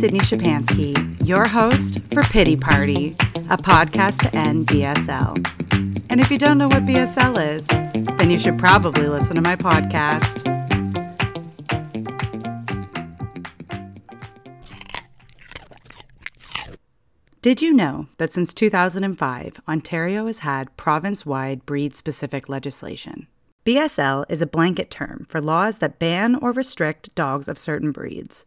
Sydney Shapansky, your host for Pity Party, a podcast to end BSL. And if you don't know what BSL is, then you should probably listen to my podcast. Did you know that since 2005, Ontario has had province wide breed specific legislation? BSL is a blanket term for laws that ban or restrict dogs of certain breeds.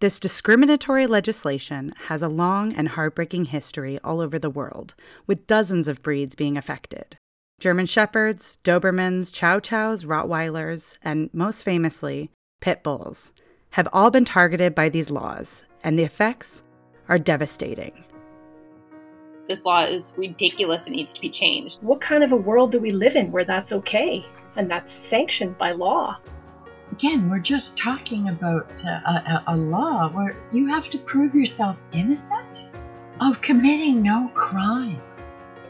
This discriminatory legislation has a long and heartbreaking history all over the world, with dozens of breeds being affected. German Shepherds, Dobermans, Chow Chows, Rottweilers, and most famously, Pit Bulls have all been targeted by these laws, and the effects are devastating. This law is ridiculous and needs to be changed. What kind of a world do we live in where that's okay and that's sanctioned by law? Again, we're just talking about uh, a, a, law where you have to prove yourself innocent of committing no crime.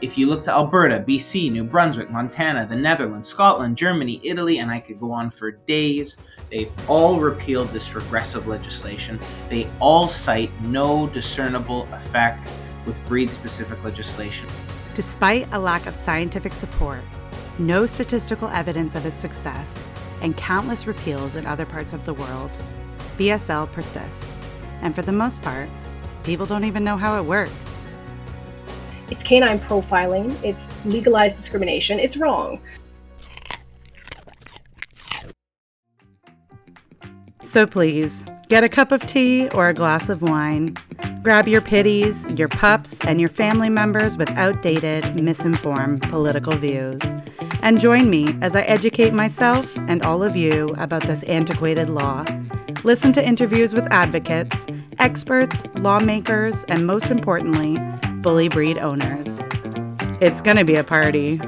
If you look to Alberta, BC, New Brunswick, Montana, the Netherlands, Scotland, Germany, Italy, and I could go on for days, they've all repealed this regressive legislation. They all cite no discernible effect with breed specific legislation. Despite a lack of scientific support, no statistical evidence of its success, and countless repeals in other parts of the world, BSL persists. And for the most part, people don't even know how it works. It's canine profiling, it's legalized discrimination, it's wrong. So please, get a cup of tea or a glass of wine. Grab your pitties, your pups, and your family members with outdated, misinformed political views and join me as I educate myself and all of you about this antiquated law. Listen to interviews with advocates, experts, lawmakers, and most importantly, bully breed owners. It's gonna be a party.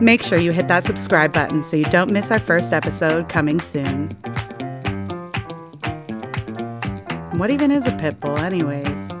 Make sure you hit that subscribe button so you don't miss our first episode coming soon. What even is a pit bull, anyways?